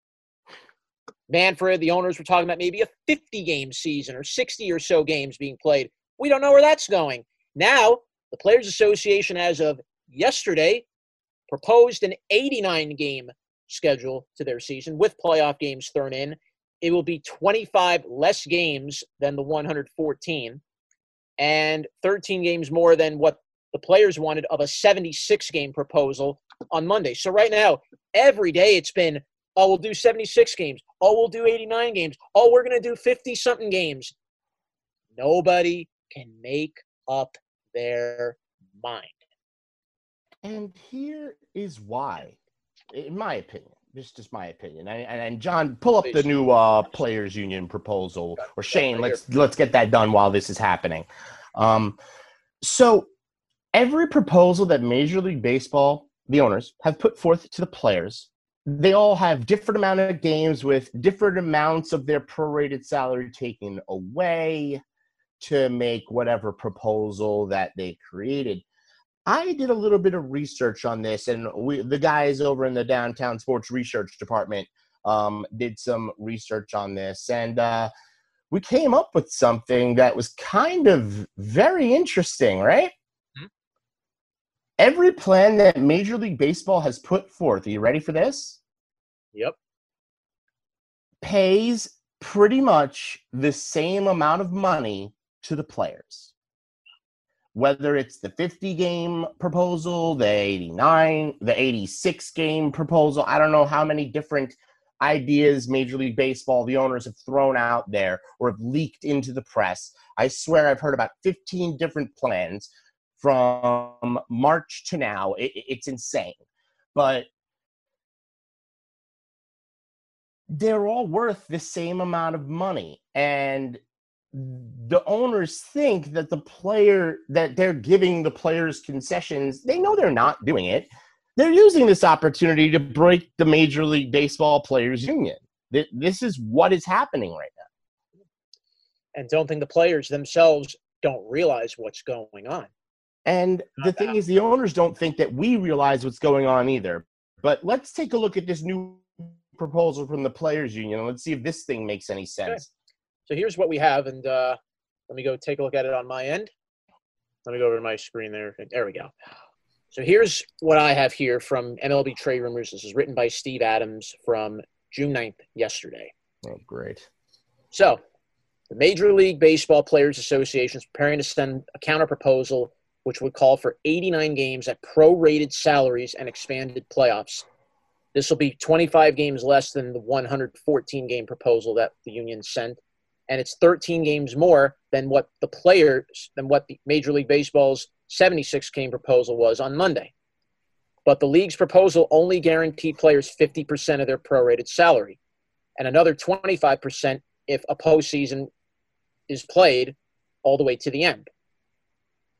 Manfred the owners were talking about maybe a 50 game season or 60 or so games being played. We don't know where that's going. Now the Players Association, as of yesterday, proposed an 89 game schedule to their season with playoff games thrown in. It will be 25 less games than the 114 and 13 games more than what the players wanted of a 76 game proposal on Monday. So, right now, every day it's been, oh, we'll do 76 games. Oh, we'll do 89 games. Oh, we're going to do 50 something games. Nobody can make up their mind. And here is why, in my opinion, this is just my opinion. And, and, and John, pull up the new uh, players union proposal, or Shane, let's let's get that done while this is happening. Um, so every proposal that Major League Baseball, the owners, have put forth to the players, they all have different amount of games with different amounts of their prorated salary taken away to make whatever proposal that they created. I did a little bit of research on this, and we, the guys over in the downtown sports research department, um, did some research on this, and uh, we came up with something that was kind of very interesting, right? Mhm. Every plan that Major League Baseball has put forth, are you ready for this? Yep. Pays pretty much the same amount of money to the players. Whether it's the 50 game proposal, the 89, the 86 game proposal, I don't know how many different ideas Major League Baseball, the owners have thrown out there or have leaked into the press. I swear I've heard about 15 different plans from March to now. It, it's insane. But they're all worth the same amount of money. And the owners think that the player that they're giving the players concessions, they know they're not doing it. They're using this opportunity to break the Major League Baseball Players Union. Th- This is what is happening right now. And don't think the players themselves don't realize what's going on. And the thing is, the owners don't think that we realize what's going on either. But let's take a look at this new proposal from the Players Union. Let's see if this thing makes any sense. So here's what we have, and uh, let me go take a look at it on my end. Let me go over to my screen there. There we go. So here's what I have here from MLB Trade Rumors. This is written by Steve Adams from June 9th, yesterday. Oh, great. So The Major League Baseball Players Association is preparing to send a counter proposal which would call for 89 games at prorated salaries and expanded playoffs. This will be 25 games less than the 114 game proposal that the union sent, and it's 13 games more than what the players than what the Major League Baseball's 76 game proposal was on Monday. But the league's proposal only guaranteed players 50% of their prorated salary and another 25% if a postseason is played all the way to the end.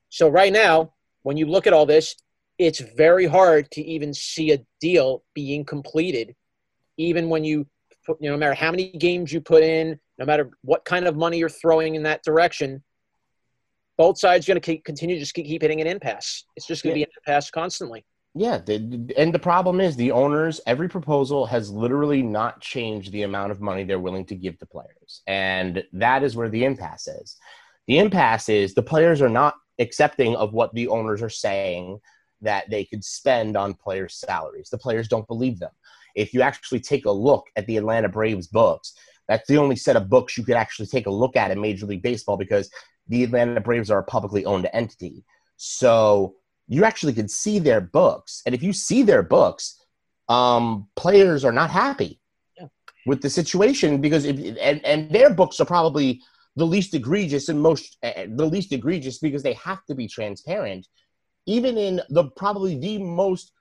So right now, when you look at all this, it's very hard to even see a deal being completed, even when you, you know, no matter how many games you put in, no matter what kind of money you're throwing in that direction, both sides are going to continue to just keep hitting an impasse. It's just going to yeah. be an impasse constantly. Yeah, and the problem is the owners. Every proposal has literally not changed the amount of money they're willing to give to players, and that is where the impasse is. The impasse is the players are not accepting of what the owners are saying that they could spend on players' salaries. The players don't believe them. If you actually take a look at the Atlanta Braves books, that's the only set of books you could actually take a look at in Major League Baseball because the Atlanta Braves are a publicly owned entity. So you actually can see their books. And if you see their books, um, players are not happy yeah. with the situation because if, and, and their books are probably the least egregious and most uh, the least egregious because they have to be transparent even in the probably the most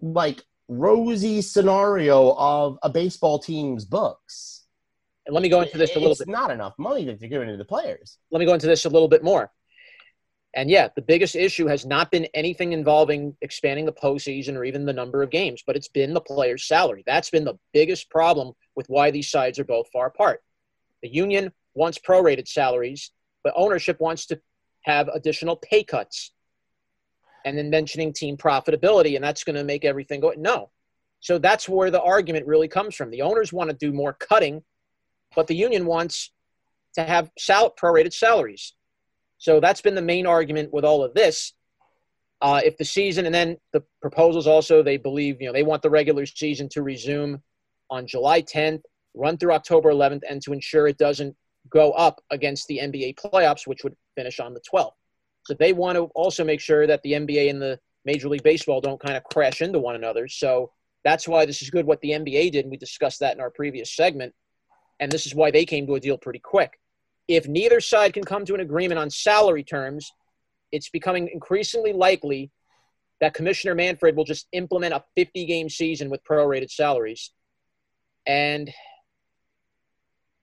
like rosy scenario of a baseball team's books and let me go into this a little it's bit not enough money that they're giving to the players let me go into this a little bit more and yeah, the biggest issue has not been anything involving expanding the postseason or even the number of games, but it's been the player's salary. That's been the biggest problem with why these sides are both far apart. The union wants prorated salaries, but ownership wants to have additional pay cuts. And then mentioning team profitability, and that's going to make everything go. No. So that's where the argument really comes from. The owners want to do more cutting, but the union wants to have sal- prorated salaries. So that's been the main argument with all of this. Uh, if the season and then the proposals also they believe you know they want the regular season to resume on July 10th, run through October 11th, and to ensure it doesn't go up against the NBA playoffs, which would finish on the 12th. They want to also make sure that the NBA and the Major League Baseball don't kind of crash into one another. So that's why this is good what the NBA did, and we discussed that in our previous segment. And this is why they came to a deal pretty quick. If neither side can come to an agreement on salary terms, it's becoming increasingly likely that Commissioner Manfred will just implement a 50 game season with prorated salaries. And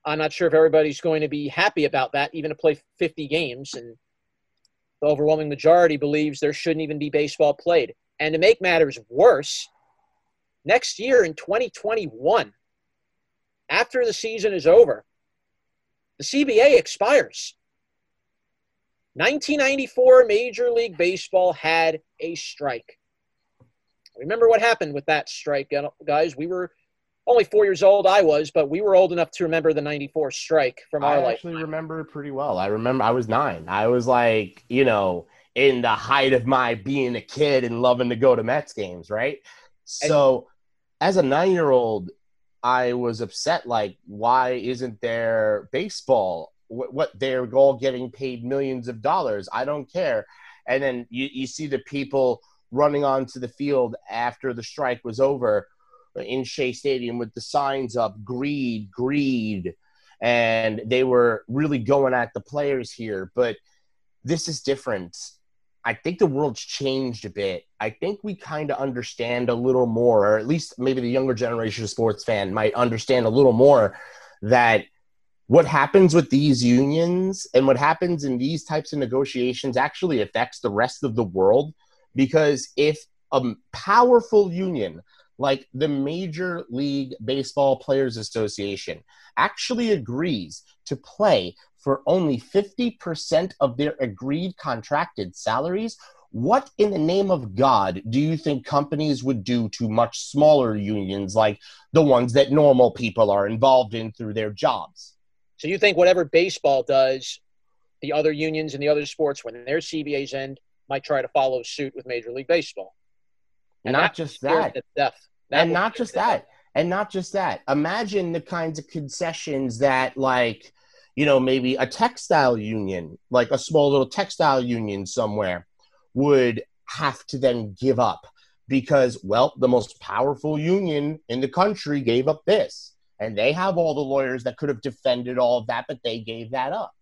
I'm not sure if everybody's going to be happy about that, even to play 50 games. And the overwhelming majority believes there shouldn't even be baseball played. And to make matters worse, next year in 2021, after the season is over, the CBA expires. 1994 Major League Baseball had a strike. Remember what happened with that strike, guys? We were only four years old. I was, but we were old enough to remember the '94 strike from our life. I actually remember pretty well. I remember I was nine. I was like, you know, in the height of my being a kid and loving to go to Mets games, right? So, and, as a nine-year-old, I was upset. Like, why isn't there baseball? What, what they're all getting paid millions of dollars. I don't care. And then you, you see the people running onto the field after the strike was over Uh, in Shea Stadium with the signs up greed, greed. And they were really going at the players here. But this is different. I think the world's changed a bit. I think we kind of understand a little more, or at least maybe the younger generation of sports fan might understand a little more that what happens with these unions and what happens in these types of negotiations actually affects the rest of the world. Because if a powerful union like the Major League Baseball Players Association actually agrees to play for only 50% of their agreed contracted salaries, what in the name of God do you think companies would do to much smaller unions like the ones that normal people are involved in through their jobs? So you think whatever baseball does, the other unions and the other sports, when their CBAs end, might try to follow suit with Major League Baseball? And not just that. Death. That and not just that. And not just that. Imagine the kinds of concessions that, like, you know, maybe a textile union, like a small little textile union somewhere, would have to then give up because, well, the most powerful union in the country gave up this. And they have all the lawyers that could have defended all of that, but they gave that up.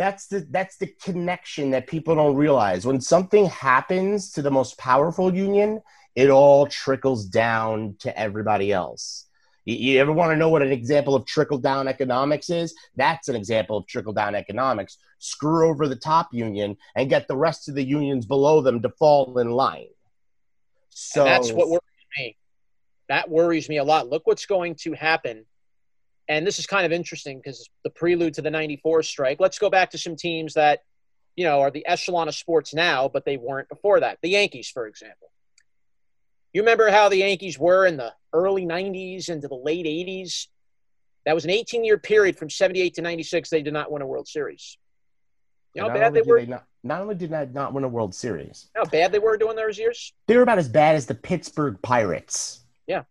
That's the that's the connection that people don't realize. When something happens to the most powerful union, it all trickles down to everybody else. You, you ever want to know what an example of trickle down economics is? That's an example of trickle down economics. Screw over the top union and get the rest of the unions below them to fall in line. So and that's what worries me. That worries me a lot. Look what's going to happen. And this is kind of interesting because the prelude to the 94 strike. Let's go back to some teams that, you know, are the echelon of sports now, but they weren't before that. The Yankees, for example. You remember how the Yankees were in the early 90s into the late 80s? That was an 18 year period from 78 to 96. They did not win a World Series. You know how bad they were? They not, not, only did not, not win a World Series, how bad they were doing those years? They were about as bad as the Pittsburgh Pirates. Yeah.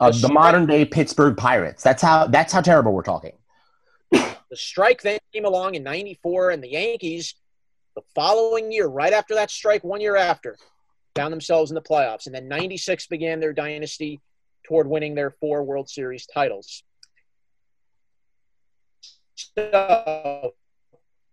The, the modern day Pittsburgh Pirates. That's how that's how terrible we're talking. the strike then came along in 94, and the Yankees, the following year, right after that strike, one year after, found themselves in the playoffs. And then 96 began their dynasty toward winning their four World Series titles. So,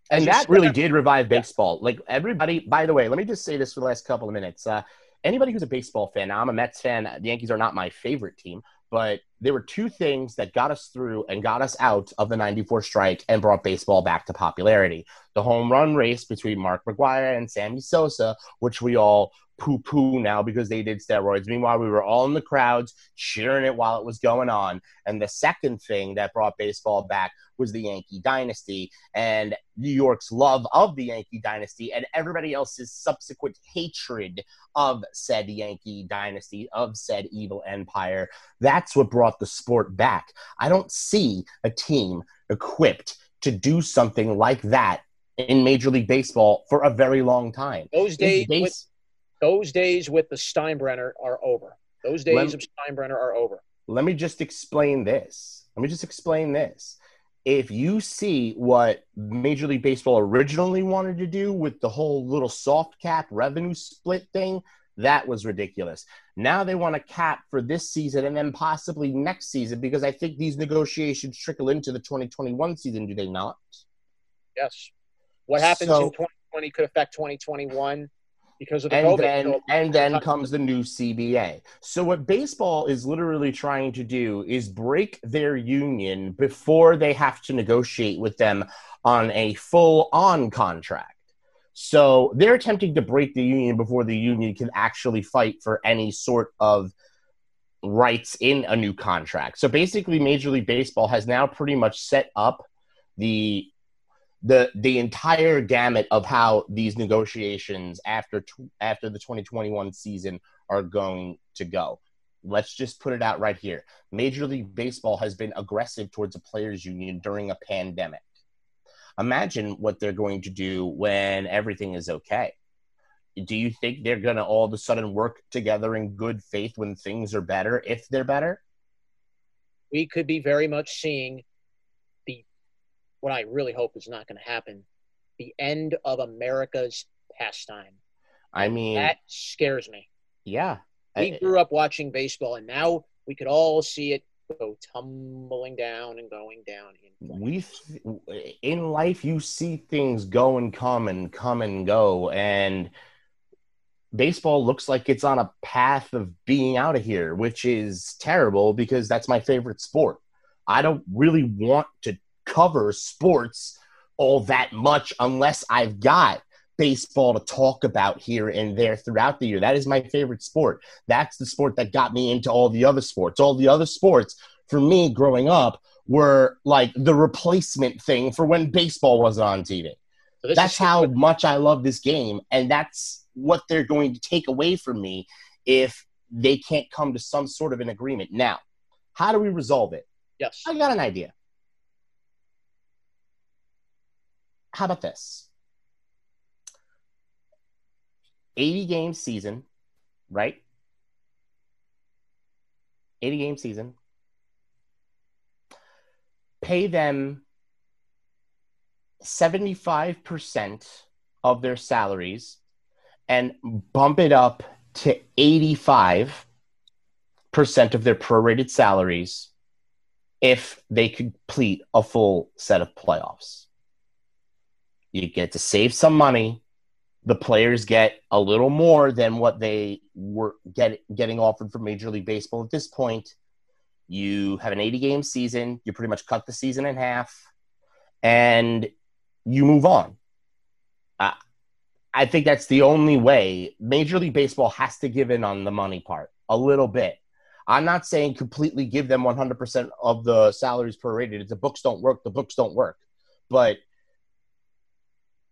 and that really did revive baseball. Like everybody, by the way, let me just say this for the last couple of minutes. Uh, anybody who's a baseball fan, now I'm a Mets fan. The Yankees are not my favorite team, but there were two things that got us through and got us out of the 94 strike and brought baseball back to popularity. The home run race between Mark McGwire and Sammy Sosa, which we all poo poo now because they did steroids. Meanwhile, we were all in the crowds cheering it while it was going on. And the second thing that brought baseball back was the Yankee dynasty and New York's love of the Yankee dynasty and everybody else's subsequent hatred of said Yankee dynasty, of said evil empire. That's what brought the sport back. I don't see a team equipped to do something like that in Major League Baseball for a very long time. Those days, those days with the Steinbrenner are over. Those days me, of Steinbrenner are over. Let me just explain this. Let me just explain this. If you see what Major League Baseball originally wanted to do with the whole little soft cap revenue split thing, that was ridiculous. Now they want a cap for this season and then possibly next season because I think these negotiations trickle into the 2021 season, do they not? Yes. What happens so, in 2020 could affect 2021 because of the and COVID. Then, and then comes the new CBA. So what baseball is literally trying to do is break their union before they have to negotiate with them on a full on contract. So they're attempting to break the union before the union can actually fight for any sort of rights in a new contract. So basically Major League Baseball has now pretty much set up the the the entire gamut of how these negotiations after after the 2021 season are going to go. Let's just put it out right here. Major League Baseball has been aggressive towards a players union during a pandemic. Imagine what they're going to do when everything is okay. Do you think they're going to all of a sudden work together in good faith when things are better if they're better? We could be very much seeing what I really hope is not going to happen the end of America's pastime. I mean, that scares me. Yeah. We I, grew up watching baseball, and now we could all see it go tumbling down and going down. In we in life, you see things go and come and come and go, and baseball looks like it's on a path of being out of here, which is terrible because that's my favorite sport. I don't really want to cover sports all that much unless I've got baseball to talk about here and there throughout the year. That is my favorite sport. That's the sport that got me into all the other sports. All the other sports for me growing up were like the replacement thing for when baseball wasn't on TV. So that's how much I love this game. And that's what they're going to take away from me if they can't come to some sort of an agreement. Now, how do we resolve it? Yes. I got an idea. How about this? 80 game season, right? 80 game season. Pay them 75% of their salaries and bump it up to 85% of their prorated salaries if they complete a full set of playoffs. You get to save some money. The players get a little more than what they were get, getting offered from Major League Baseball at this point. You have an 80 game season. You pretty much cut the season in half and you move on. Uh, I think that's the only way. Major League Baseball has to give in on the money part a little bit. I'm not saying completely give them 100% of the salaries prorated. The books don't work, the books don't work. But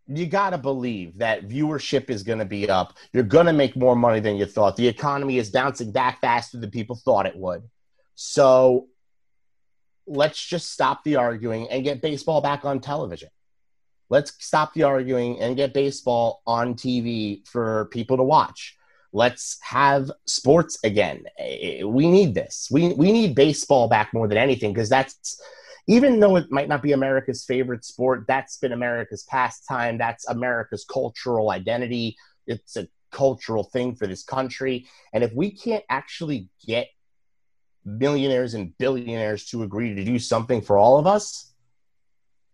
you got to believe that viewership is going to be up. You're going to make more money than you thought. The economy is bouncing back faster than people thought it would. So let's just stop the arguing and get baseball back on television. Let's stop the arguing and get baseball on TV for people to watch. Let's have sports again. Eh, we need this. We, we need baseball back more than anything because that's, even though it might not be America's favorite sport, that's been America's pastime. That's America's cultural identity. It's a cultural thing for this country. And if we can't actually get millionaires and billionaires to agree to do something for all of us,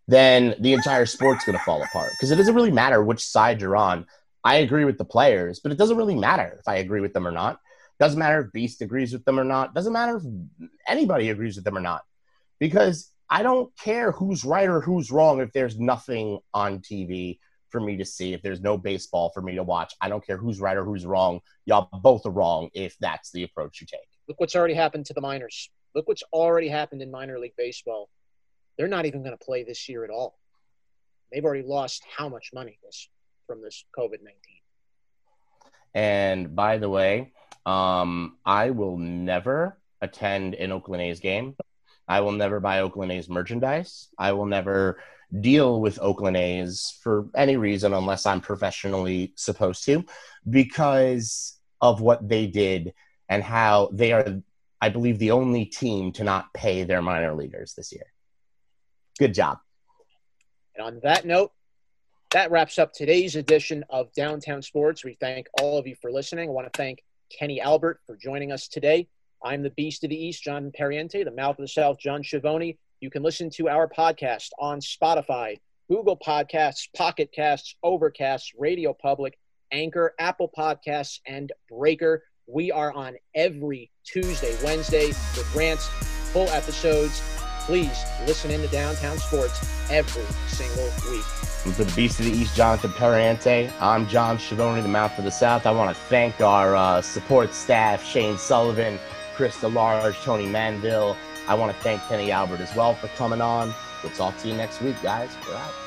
then the entire sport's going to fall apart. Because it doesn't really matter which side you're on. I agree with the players, but it doesn't really matter if I agree with them or not. Doesn't matter if Beast agrees with them or not. Doesn't matter if anybody agrees with them or not. Because I don't care who's right or who's wrong if there's nothing on TV for me to see, if there's no baseball for me to watch. I don't care who's right or who's wrong. Y'all both are wrong if that's the approach you take. Look what's already happened to the minors. Look what's already happened in minor league baseball. They're not even going to play this year at all. They've already lost how much money this from this COVID 19. And by the way, um, I will never attend an Oakland A's game. I will never buy Oakland A's merchandise. I will never deal with Oakland A's for any reason unless I'm professionally supposed to because of what they did and how they are, I believe, the only team to not pay their minor leaguers this year. Good job. And on that note, that wraps up today's edition of Downtown Sports. We thank all of you for listening. I want to thank Kenny Albert for joining us today. I'm the Beast of the East, John Pariente, the Mouth of the South, John Schiavone. You can listen to our podcast on Spotify, Google Podcasts, Pocket Casts, Overcast, Radio Public, Anchor, Apple Podcasts, and Breaker. We are on every Tuesday, Wednesday with rants, full episodes. Please listen in to Downtown Sports every single week. For the Beast of the East, Jonathan Pariente, I'm John Schiavone, the Mouth of the South. I want to thank our uh, support staff, Shane Sullivan, Chris DeLarge, Tony Manville. I want to thank Kenny Albert as well for coming on. We'll talk to you next week, guys. We're out.